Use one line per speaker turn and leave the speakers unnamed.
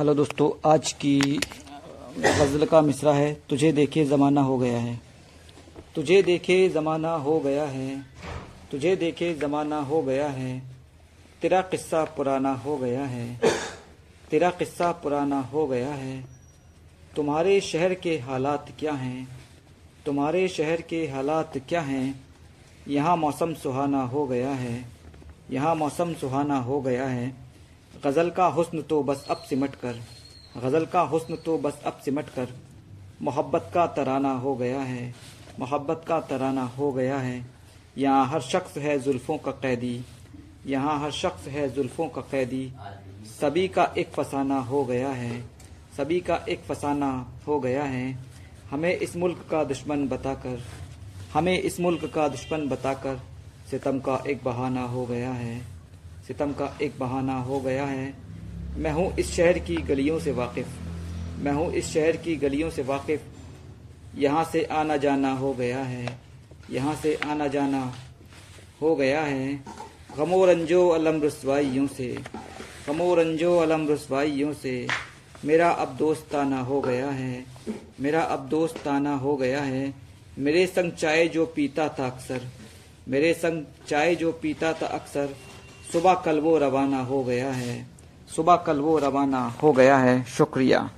Hello दोस्तों, आज की गज़ल का मिसरा है, तुझे देखे ज़माना हो गया है। तुझे देखे ज़माना हो गया है, तुझे देखे ज़माना हो गया है, तेरा किस्सा पुराना हो गया है, तेरा किस्सा पुराना हो गया है। तुम्हारे शहर के हालात क्या हैं? तुम्हारे शहर के हालात क्या हैं? यहाँ मौसम सुहाना हो गया है, यहाँ मौसम सुहाना हो गया है। गज़ल का हुस्न तो बस अब सिमट कर, गज़ल का हुस्न तो बस अब सिमट कर। मोहब्बत का तराना हो गया है, मोहब्बत का तराना हो गया है। यहाँ हर शख्स है जुल्फ़ों का कैदी, यहाँ हर शख्स है जुल्फ़ों का कैदी। सभी का एक फसाना हो गया है, सभी का एक फसाना हो गया है। हमें इस मुल्क का दुश्मन बताकर, हमें इस मुल्क का दुश्मन बताकर सितम का एक बहाना हो गया है। सितम का एक बहाना हो गया है। मैं हूँ इस शहर की गलियों से वाकिफ़। मैं हूँ इस शहर की गलियों से वाकिफ़। यहाँ से आना जाना हो गया है। यहाँ से आना जाना हो गया है। गमो रंजो अलम रसवाइयों से। गमो रंजो अलम रसवाइयों से। मेरा अब दोस्ताना हो गया है। मेरा अब दोस्ताना हो गया है। मेरे संग चाय जो पीता था अक्सर। मेरे संग चाय जो पीता था अक्सर। सुबह कल वो रवाना हो गया है। सुबह कल वो रवाना हो गया है। शुक्रिया।